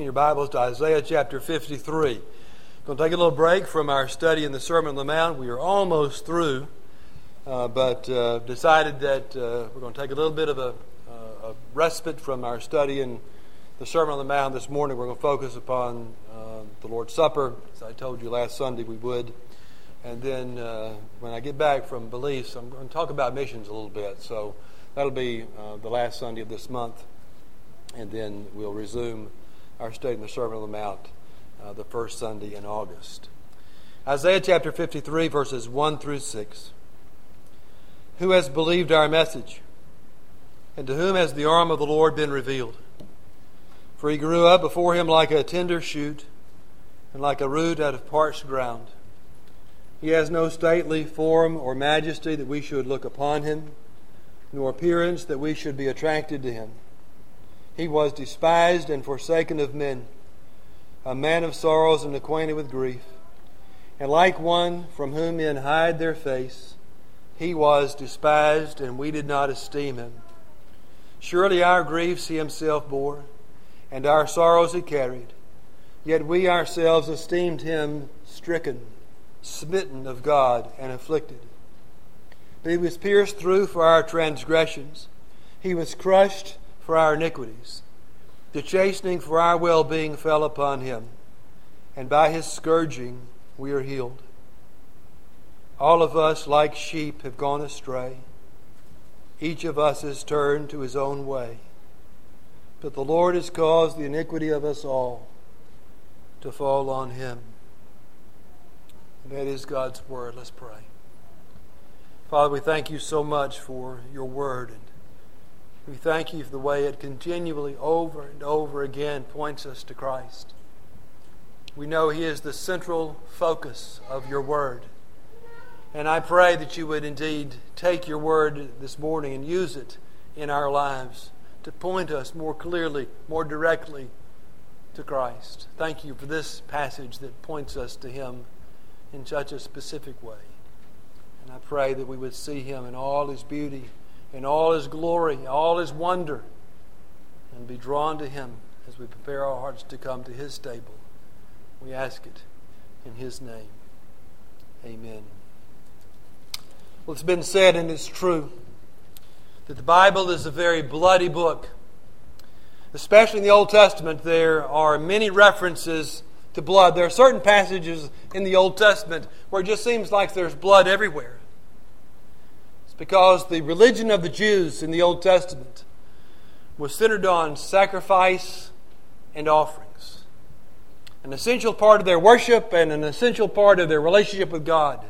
your Bibles to Isaiah chapter 53. We're going to take a little break from our study in the Sermon on the Mount. We are almost through, uh, but uh, decided that uh, we're going to take a little bit of a, uh, a, respite from our study in the Sermon on the Mount this morning. We're going to focus upon uh, the Lord's Supper, as I told you last Sunday we would. And then uh, when I get back from Belize, I'm going to talk about missions a little bit. So that'll be the last Sunday of this month, and then we'll resume our study in the Sermon on the Mount uh, the first Sunday in August. Isaiah chapter 53, verses 1 through 6. Who has believed our message? And to whom has the arm of the Lord been revealed? For he grew up before him like a tender shoot, and like a root out of parched ground. He has no stately form or majesty that we should look upon him, nor appearance that we should be attracted to him. He was despised and forsaken of men, a man of sorrows and acquainted with grief. And like one from whom men hide their face, he was despised, and we did not esteem him. Surely our griefs he himself bore, and our sorrows he carried. Yet we ourselves esteemed him stricken, smitten of God, and afflicted. But he was pierced through for our transgressions, he was crushed for our iniquities. The chastening for our well being fell upon him, and by his scourging we are healed. All of us, like sheep, have gone astray. Each of us has turned to his own way. But the Lord has caused the iniquity of us all to fall on him. And that is God's word. Let's pray. Father, we thank you so much for your word. We thank you for the way it continually, over and over again, points us to Christ. We know He is the central focus of your word. And I pray that you would indeed take your word this morning and use it in our lives to point us more clearly, more directly to Christ. Thank you for this passage that points us to Him in such a specific way. And I pray that we would see Him in all His beauty in all his glory, all his wonder, and be drawn to him as we prepare our hearts to come to his table. We ask it in his name. Amen. Well, it's been said, and it's true, that the Bible is a very bloody book. Especially in the Old Testament, there are many references to blood. There are certain passages in the Old Testament where it just seems like there's blood everywhere because the religion of the Jews in the Old Testament was centered on sacrifice and offerings. An essential part of their worship and an essential part of their relationship with God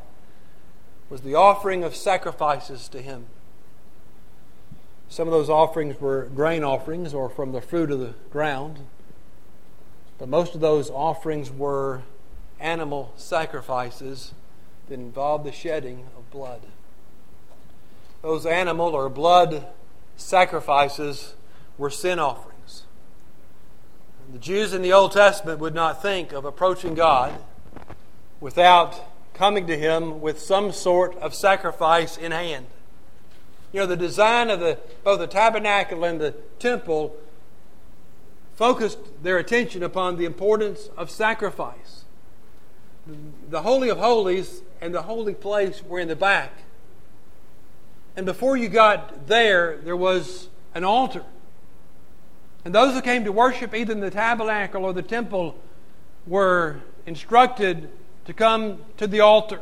was the offering of sacrifices to Him. Some of those offerings were grain offerings or from the fruit of the ground, but most of those offerings were animal sacrifices that involved the shedding of blood those animal or blood sacrifices were sin offerings. The Jews in the Old Testament would not think of approaching God without coming to Him with some sort of sacrifice in hand. You know, the design of the, both the tabernacle and the temple focused their attention upon the importance of sacrifice. The Holy of Holies and the holy place were in the back. And before you got there, there was an altar. And those who came to worship either in the tabernacle or the temple were instructed to come to the altar.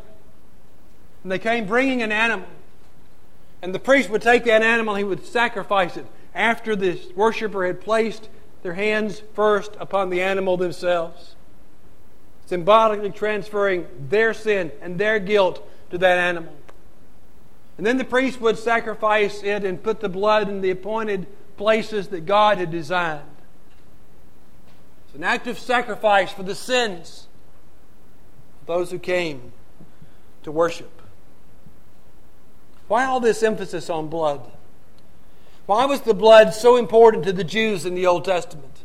And they came bringing an animal. And the priest would take that animal, he would sacrifice it after the worshiper had placed their hands first upon the animal themselves, symbolically transferring their sin and their guilt to that animal. And then the priest would sacrifice it and put the blood in the appointed places that God had designed. It's an act of sacrifice for the sins of those who came to worship. Why all this emphasis on blood? Why was the blood so important to the Jews in the Old Testament?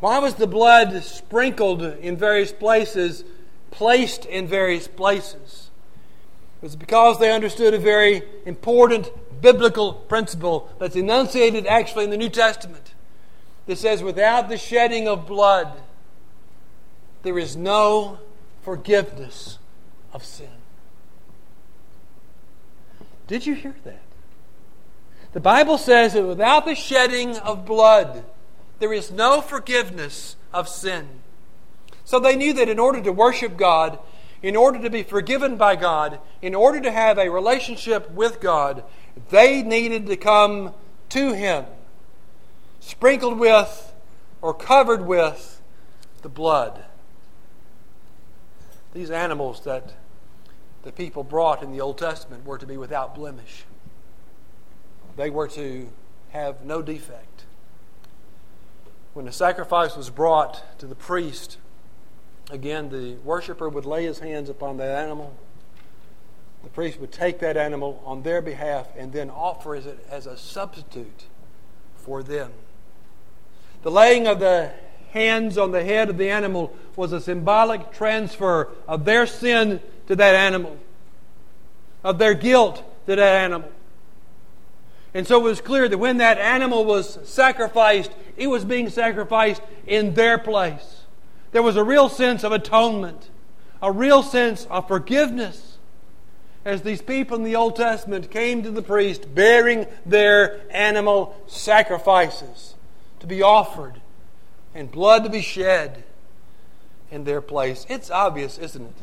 Why was the blood sprinkled in various places, placed in various places? It was because they understood a very important biblical principle that's enunciated actually in the New Testament. that says, without the shedding of blood, there is no forgiveness of sin. Did you hear that? The Bible says that without the shedding of blood, there is no forgiveness of sin. So they knew that in order to worship God, in order to be forgiven by God, in order to have a relationship with God, they needed to come to Him, sprinkled with or covered with the blood. These animals that the people brought in the Old Testament were to be without blemish, they were to have no defect. When the sacrifice was brought to the priest, again, the worshiper would lay his hands upon that animal. The priest would take that animal on their behalf and then offer it as a substitute for them. The laying of the hands on the head of the animal was a symbolic transfer of their sin to that animal, of their guilt to that animal. And so it was clear that when that animal was sacrificed, it was being sacrificed in their place. There was a real sense of atonement, a real sense of forgiveness as these people in the Old Testament came to the priest bearing their animal sacrifices to be offered and blood to be shed in their place. It's obvious, isn't it?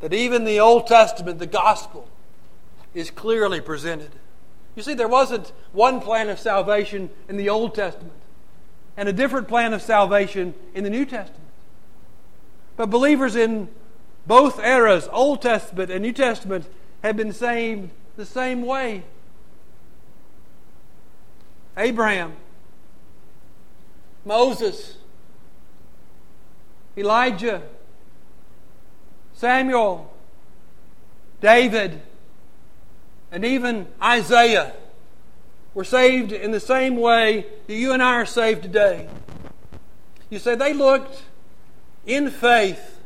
That even the Old Testament, the gospel, is clearly presented. You see, there wasn't one plan of salvation in the Old Testament and a different plan of salvation in the New Testament. But believers in both eras, Old Testament and New Testament, have been saved the same way. Abraham, Moses, Elijah, Samuel, David, and even Isaiah were saved in the same way that you and I are saved today. You say they looked in faith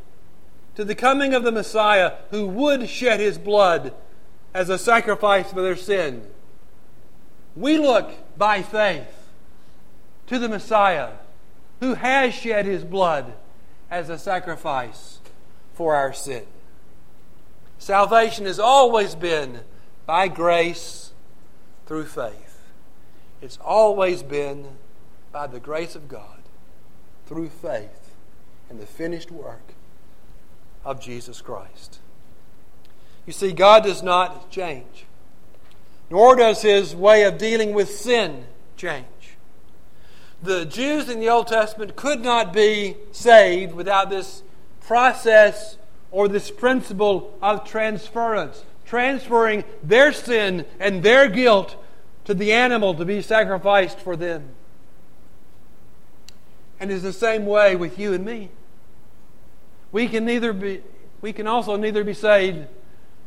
to the coming of the Messiah who would shed his blood as a sacrifice for their sin. We look by faith to the Messiah who has shed his blood as a sacrifice for our sin. Salvation has always been by grace through faith. It's always been by the grace of God through faith in the finished work of Jesus Christ. You see, God does not change, nor does his way of dealing with sin change. The Jews in the Old Testament could not be saved without this process or this principle of transference, transferring their sin and their guilt to the animal to be sacrificed for them. And it's the same way with you and me. We can neither be we can also neither be saved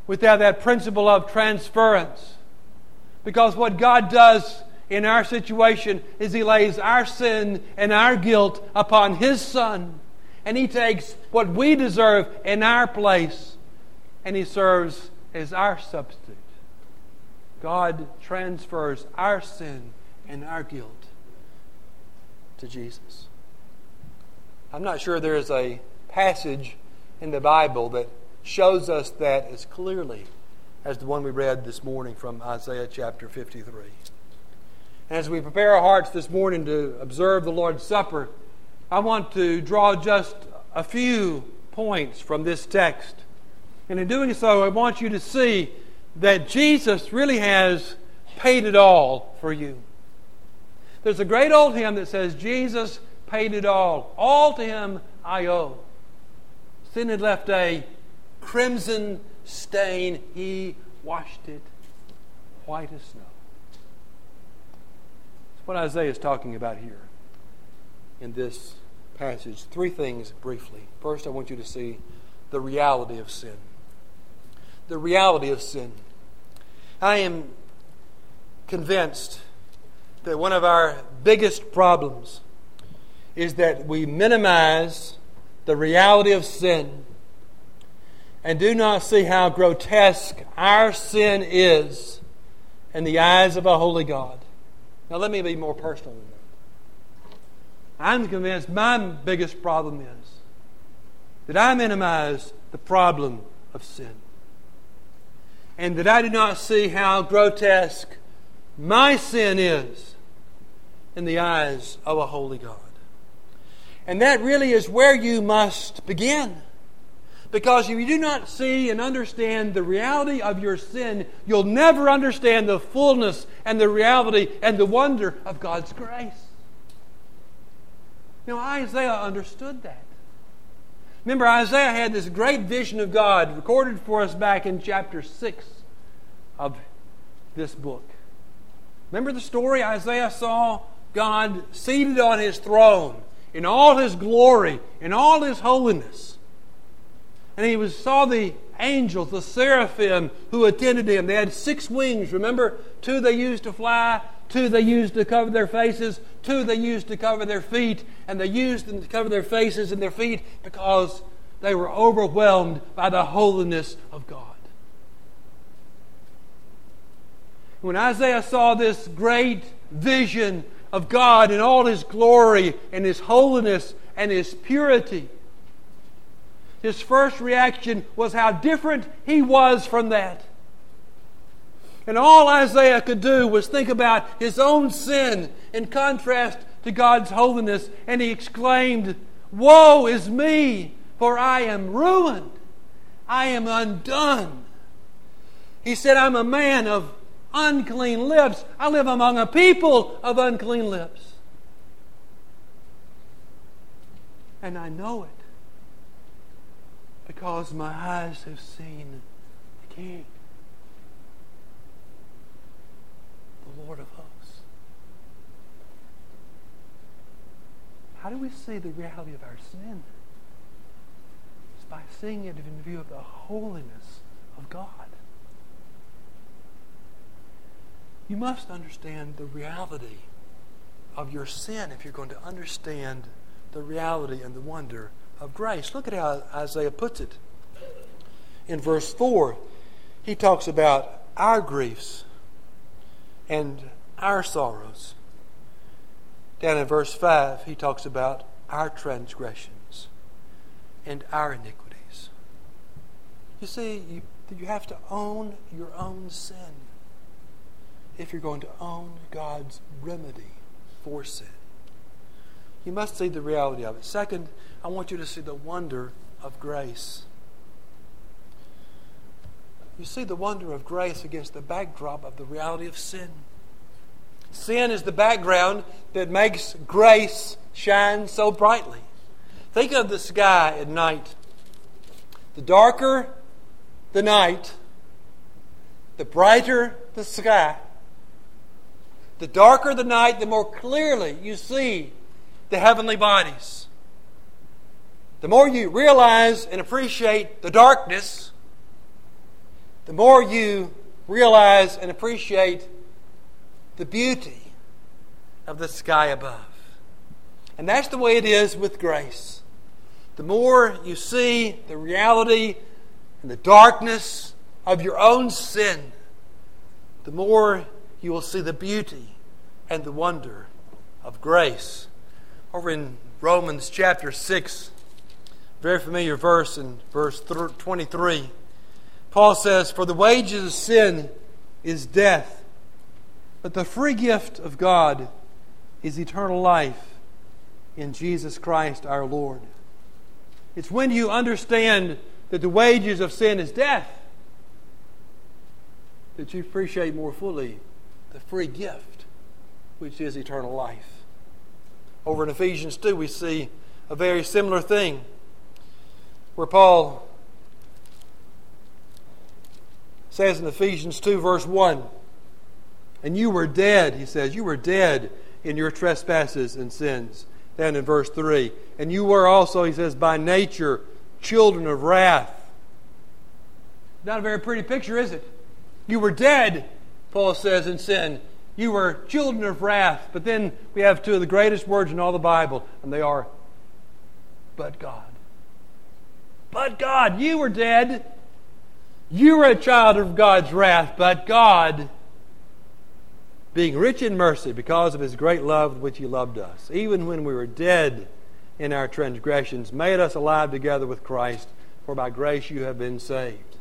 without that principle of transference. Because what God does in our situation is He lays our sin and our guilt upon His Son, and He takes what we deserve in our place, and He serves as our substitute. God transfers our sin and our guilt to Jesus. I'm not sure there is a passage in the Bible that shows us that as clearly as the one we read this morning from Isaiah chapter 53. And as we prepare our hearts this morning to observe the Lord's Supper, I want to draw just a few points from this text. And in doing so, I want you to see that Jesus really has paid it all for you. There's a great old hymn that says, Jesus paid it all. All to him I owe. Sin had left a crimson stain. He washed it white as snow. That's what Isaiah is talking about here in this passage. Three things briefly. First, I want you to see the reality of sin. The reality of sin. I am convinced that one of our biggest problems is that we minimize the reality of sin and do not see how grotesque our sin is in the eyes of a holy God. Now, let me be more personal than that. I'm convinced my biggest problem is that I minimize the problem of sin. And that I do not see how grotesque my sin is in the eyes of a holy God. And that really is where you must begin. Because if you do not see and understand the reality of your sin, you'll never understand the fullness and the reality and the wonder of God's grace. Now, Isaiah understood that. Remember, Isaiah had this great vision of God recorded for us back in chapter 6 of this book. Remember the story? Isaiah saw God seated on his throne in all his glory, in all his holiness. And he was, saw the angels, the seraphim who attended him. They had six wings. Remember, two they used to fly, two they used to cover their faces, two they used to cover their feet, and they used them to cover their faces and their feet because they were overwhelmed by the holiness of God. When Isaiah saw this great vision of God in all His glory and His holiness and His purity, his first reaction was how different he was from that. And all Isaiah could do was think about his own sin in contrast to God's holiness, and he exclaimed, Woe is me, for I am ruined. I am undone. He said, I'm a man of unclean lips. I live among a people of unclean lips. And I know it because my eyes have seen the King, the Lord of hosts. How do we see the reality of our sin? It's by seeing it in view of the holiness of God. You must understand the reality of your sin if you're going to understand the reality and the wonder of grace. Look at how Isaiah puts it. In verse 4, he talks about our griefs and our sorrows. Down in verse 5, he talks about our transgressions and our iniquities. You see, you, you have to own your own sin if you're going to own God's remedy for sin. You must see the reality of it. Second, I want you to see the wonder of grace. You see the wonder of grace against the backdrop of the reality of sin. Sin is the background that makes grace shine so brightly. Think of the sky at night. The darker the night, the brighter the sky. The darker the night, the more clearly you see the heavenly bodies. The more you realize and appreciate the darkness, the more you realize and appreciate the beauty of the sky above. And that's the way it is with grace. The more you see the reality and the darkness of your own sin, the more you will see the beauty and the wonder of grace over in Romans chapter 6, very familiar verse in verse 23. Paul says, For the wages of sin is death, but the free gift of God is eternal life in Jesus Christ our Lord. It's when you understand that the wages of sin is death that you appreciate more fully the free gift, which is eternal life. Over in Ephesians 2, we see a very similar thing where Paul says in Ephesians 2, verse 1, and you were dead, he says, you were dead in your trespasses and sins. Then in verse 3, and you were also, he says, by nature children of wrath. Not a very pretty picture, is it? You were dead, Paul says, in sin you were children of wrath. But then we have two of the greatest words in all the Bible, and they are, but God. But God, you were dead. You were a child of God's wrath, but God being rich in mercy because of his great love with which he loved us, even when we were dead in our transgressions, made us alive together with Christ, for by grace you have been saved.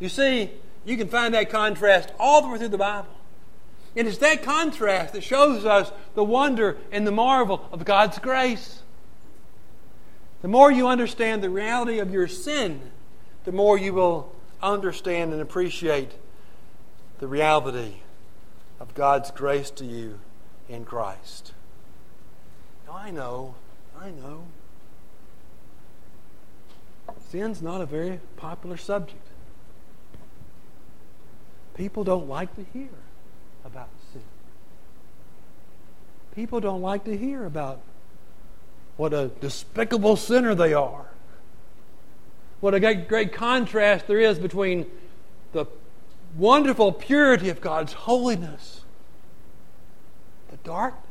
You see, you can find that contrast all the way through the Bible. And it's that contrast that shows us the wonder and the marvel of God's grace. The more you understand the reality of your sin, the more you will understand and appreciate the reality of God's grace to you in Christ. Now, I know, I know. Sin's not a very popular subject. People don't like to hear about sin. People don't like to hear about what a despicable sinner they are. What a great, great contrast there is between the wonderful purity of God's holiness, the darkness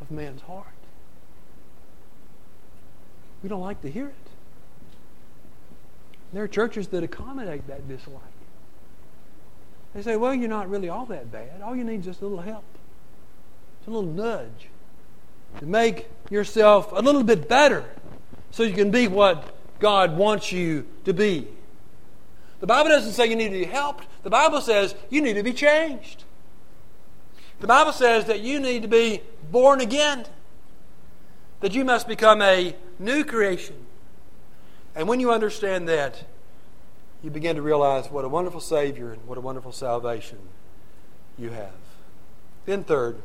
of man's heart. We don't like to hear it. There are churches that accommodate that dislike. They say, well, you're not really all that bad. All you need is just a little help, a little nudge to make yourself a little bit better so you can be what God wants you to be. The Bible doesn't say you need to be helped. The Bible says you need to be changed. The Bible says that you need to be born again, that you must become a new creation. And when you understand that, you begin to realize what a wonderful Savior and what a wonderful salvation you have. Then, third,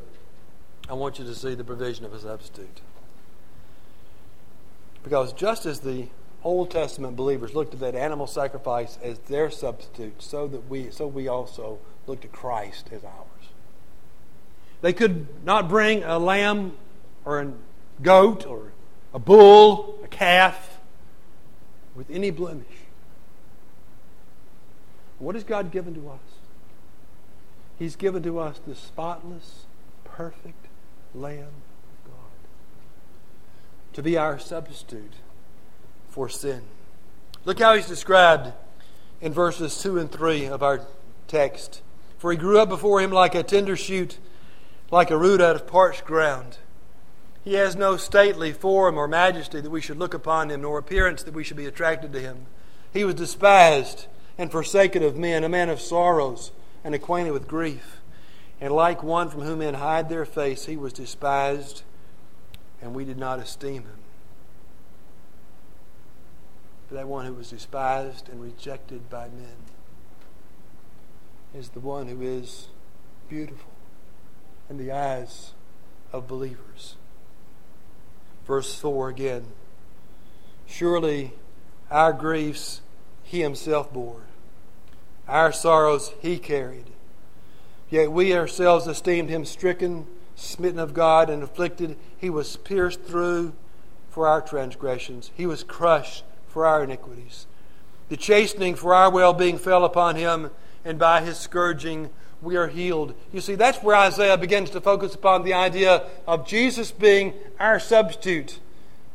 I want you to see the provision of a substitute. Because just as the Old Testament believers looked at that animal sacrifice as their substitute, so that we so we also look to Christ as ours. They could not bring a lamb or a goat or a bull, a calf, with any blemish. What has God given to us? He's given to us the spotless, perfect Lamb of God to be our substitute for sin. Look how he's described in verses 2 and 3 of our text. For he grew up before him like a tender shoot, like a root out of parched ground. He has no stately form or majesty that we should look upon him, nor appearance that we should be attracted to him. He was despised and forsaken of men, a man of sorrows and acquainted with grief. And like one from whom men hide their face, he was despised, and we did not esteem him. But that one who was despised and rejected by men is the one who is beautiful in the eyes of believers. Verse 4 again Surely our griefs he himself bore our sorrows he carried. Yet we ourselves esteemed him stricken, smitten of God, and afflicted. He was pierced through for our transgressions, he was crushed for our iniquities. The chastening for our well being fell upon him, and by his scourging we are healed. You see, that's where Isaiah begins to focus upon the idea of Jesus being our substitute.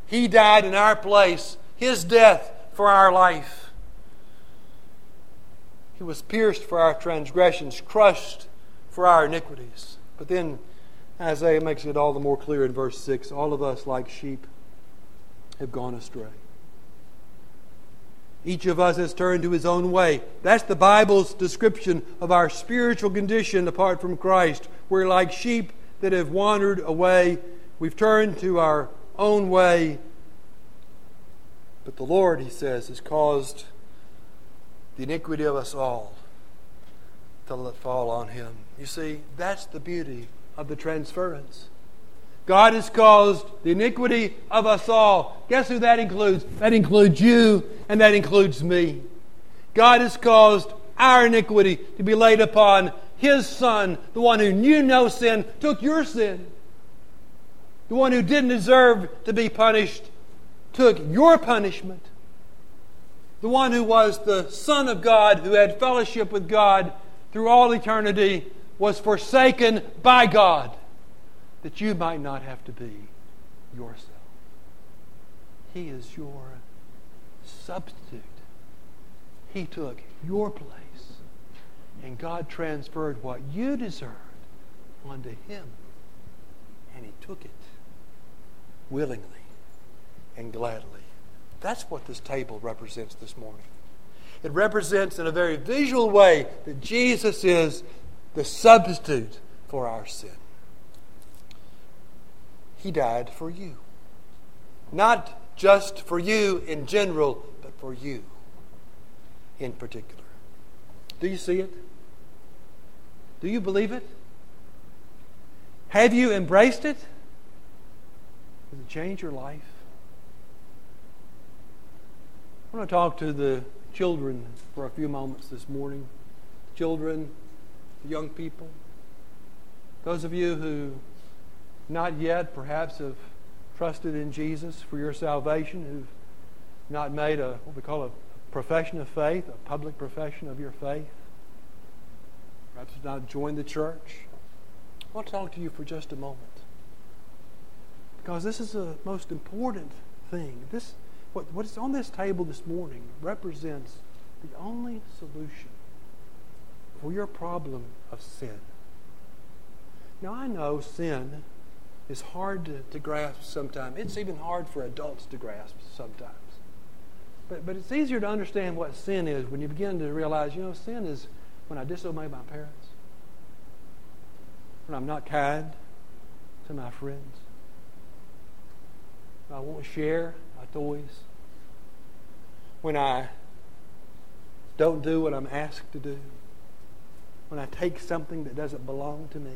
He died in our place, his death for our life. He was pierced for our transgressions, crushed for our iniquities. But then Isaiah makes it all the more clear in verse 6 all of us, like sheep, have gone astray. Each of us has turned to his own way. That's the Bible's description of our spiritual condition apart from Christ. We're like sheep that have wandered away. We've turned to our own way. But the Lord, he says, has caused the iniquity of us all to fall on him. You see, that's the beauty of the transference. God has caused the iniquity of us all. Guess who that includes? That includes you and that includes me. God has caused our iniquity to be laid upon His Son, the one who knew no sin, took your sin. The one who didn't deserve to be punished took your punishment the one who was the Son of God, who had fellowship with God through all eternity, was forsaken by God that you might not have to be yourself. He is your substitute. He took your place. And God transferred what you deserved onto him. And he took it willingly and gladly. That's what this table represents this morning. It represents in a very visual way that Jesus is the substitute for our sin. He died for you. Not just for you in general, but for you in particular. Do you see it? Do you believe it? Have you embraced it? Does it change your life? I want to talk to the children for a few moments this morning. Children, young people, those of you who not yet perhaps have trusted in Jesus for your salvation, who've not made a what we call a profession of faith, a public profession of your faith, perhaps have not joined the church. I want to talk to you for just a moment. Because this is the most important thing. This what, what's on this table this morning represents the only solution for your problem of sin. Now, I know sin is hard to, to grasp sometimes. It's even hard for adults to grasp sometimes. But, but it's easier to understand what sin is when you begin to realize, you know, sin is when I disobey my parents, when I'm not kind to my friends, when I won't share my toys, when I don't do what I'm asked to do, when I take something that doesn't belong to me,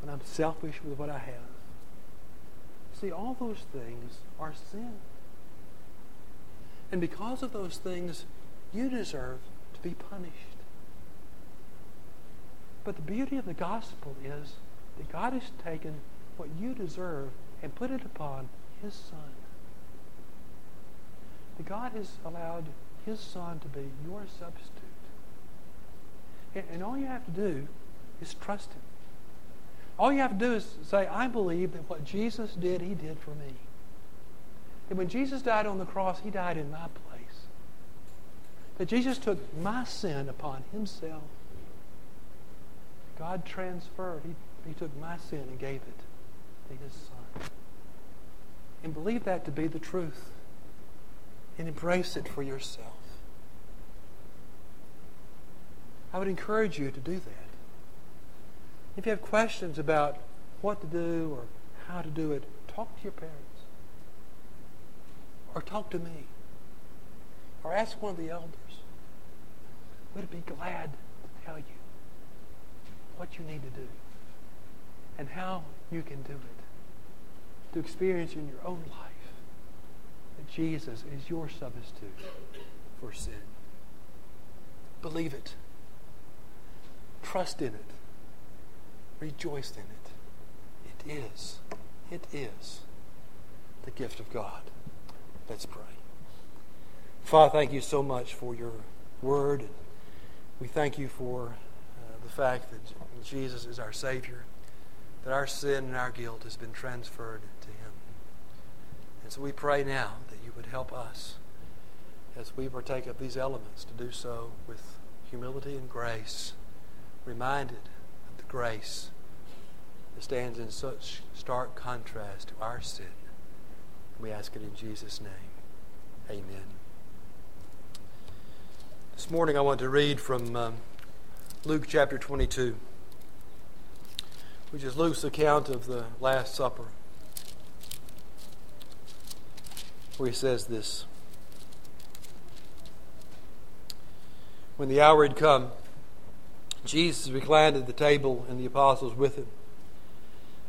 when I'm selfish with what I have. See, all those things are sin. And because of those things, you deserve to be punished. But the beauty of the gospel is that God has taken what you deserve and put it upon His Son that God has allowed His Son to be your substitute. And, all you have to do is trust Him. All you have to do is say, I believe that what Jesus did, He did for me. And when Jesus died on the cross, He died in my place. That Jesus took my sin upon Himself. God transferred, He, he took my sin and gave it to His Son. And believe that to be the truth and embrace it for yourself. I would encourage you to do that. If you have questions about what to do or how to do it, talk to your parents. Or talk to me. Or ask one of the elders. We'd be glad to tell you what you need to do and how you can do it to experience in your own life that Jesus is your substitute for sin. Believe it. Trust in it. Rejoice in it. It is. It is the gift of God. Let's pray. Father, thank you so much for your word. We thank you for uh, the fact that Jesus is our Savior, that our sin and our guilt has been transferred to Him. And so we pray now that you would help us as we partake of these elements to do so with humility and grace, reminded grace that stands in such stark contrast to our sin. We ask it in Jesus' name. Amen. This morning I want to read from um, Luke chapter 22, which is Luke's account of the Last Supper. where he says this When the hour had come, Jesus reclined at the table and the apostles with him.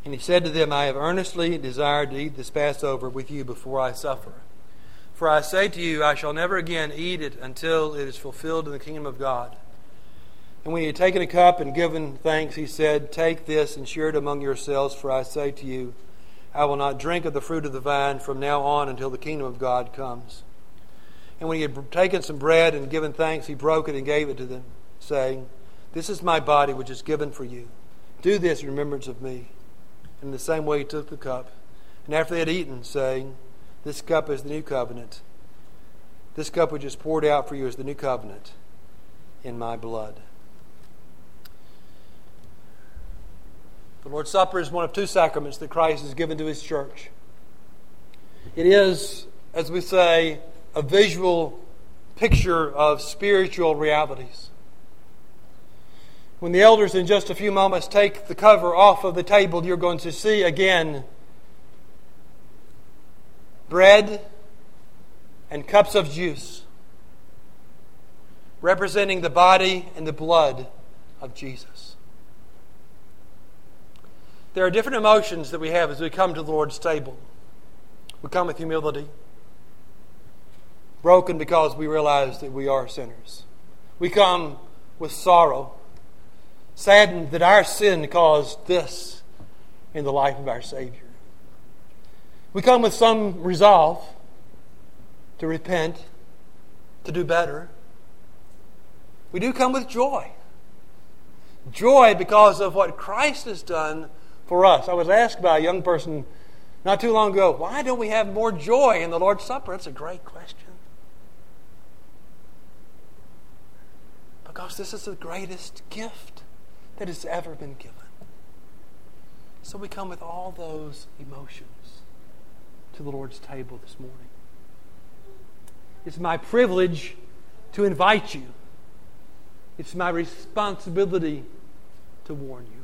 And he said to them, I have earnestly desired to eat this Passover with you before I suffer. For I say to you, I shall never again eat it until it is fulfilled in the kingdom of God. And when he had taken a cup and given thanks, he said, Take this and share it among yourselves, for I say to you, I will not drink of the fruit of the vine from now on until the kingdom of God comes. And when he had taken some bread and given thanks, he broke it and gave it to them, saying, This is my body which is given for you. Do this in remembrance of me. In the same way he took the cup. And after they had eaten, saying, This cup is the new covenant. This cup which is poured out for you is the new covenant in my blood. The Lord's Supper is one of two sacraments that Christ has given to his church. It is, as we say, a visual picture of spiritual realities. When the elders, in just a few moments, take the cover off of the table, you're going to see again bread and cups of juice, representing the body and the blood of Jesus. There are different emotions that we have as we come to the Lord's table. We come with humility, broken because we realize that we are sinners. We come with sorrow, saddened that our sin caused this in the life of our Savior. We come with some resolve to repent, to do better. We do come with joy. Joy because of what Christ has done for us. I was asked by a young person not too long ago, why don't we have more joy in the Lord's Supper? That's a great question. Because this is the greatest gift that has ever been given. So we come with all those emotions to the Lord's table this morning. It's my privilege to invite you. It's my responsibility to warn you.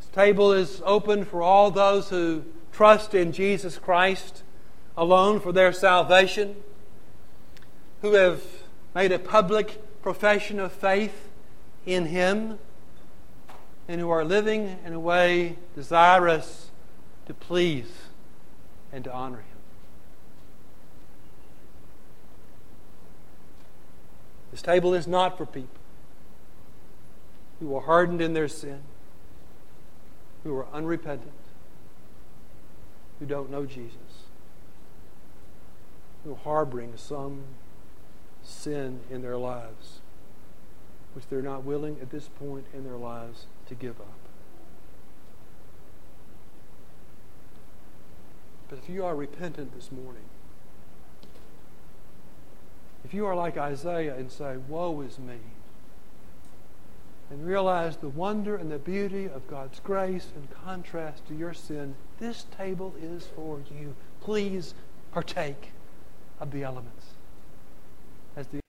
This table is open for all those who trust in Jesus Christ alone for their salvation, who have made a public profession of faith in Him, and who are living in a way desirous to please and to honor Him. This table is not for people who are hardened in their sin, who are unrepentant, who don't know Jesus, who are harboring some sin in their lives, which they're not willing at this point in their lives to give up. But if you are repentant this morning, if you are like Isaiah and say, Woe is me, and realize the wonder and the beauty of God's grace in contrast to your sin, this table is for you. Please partake of the elements as the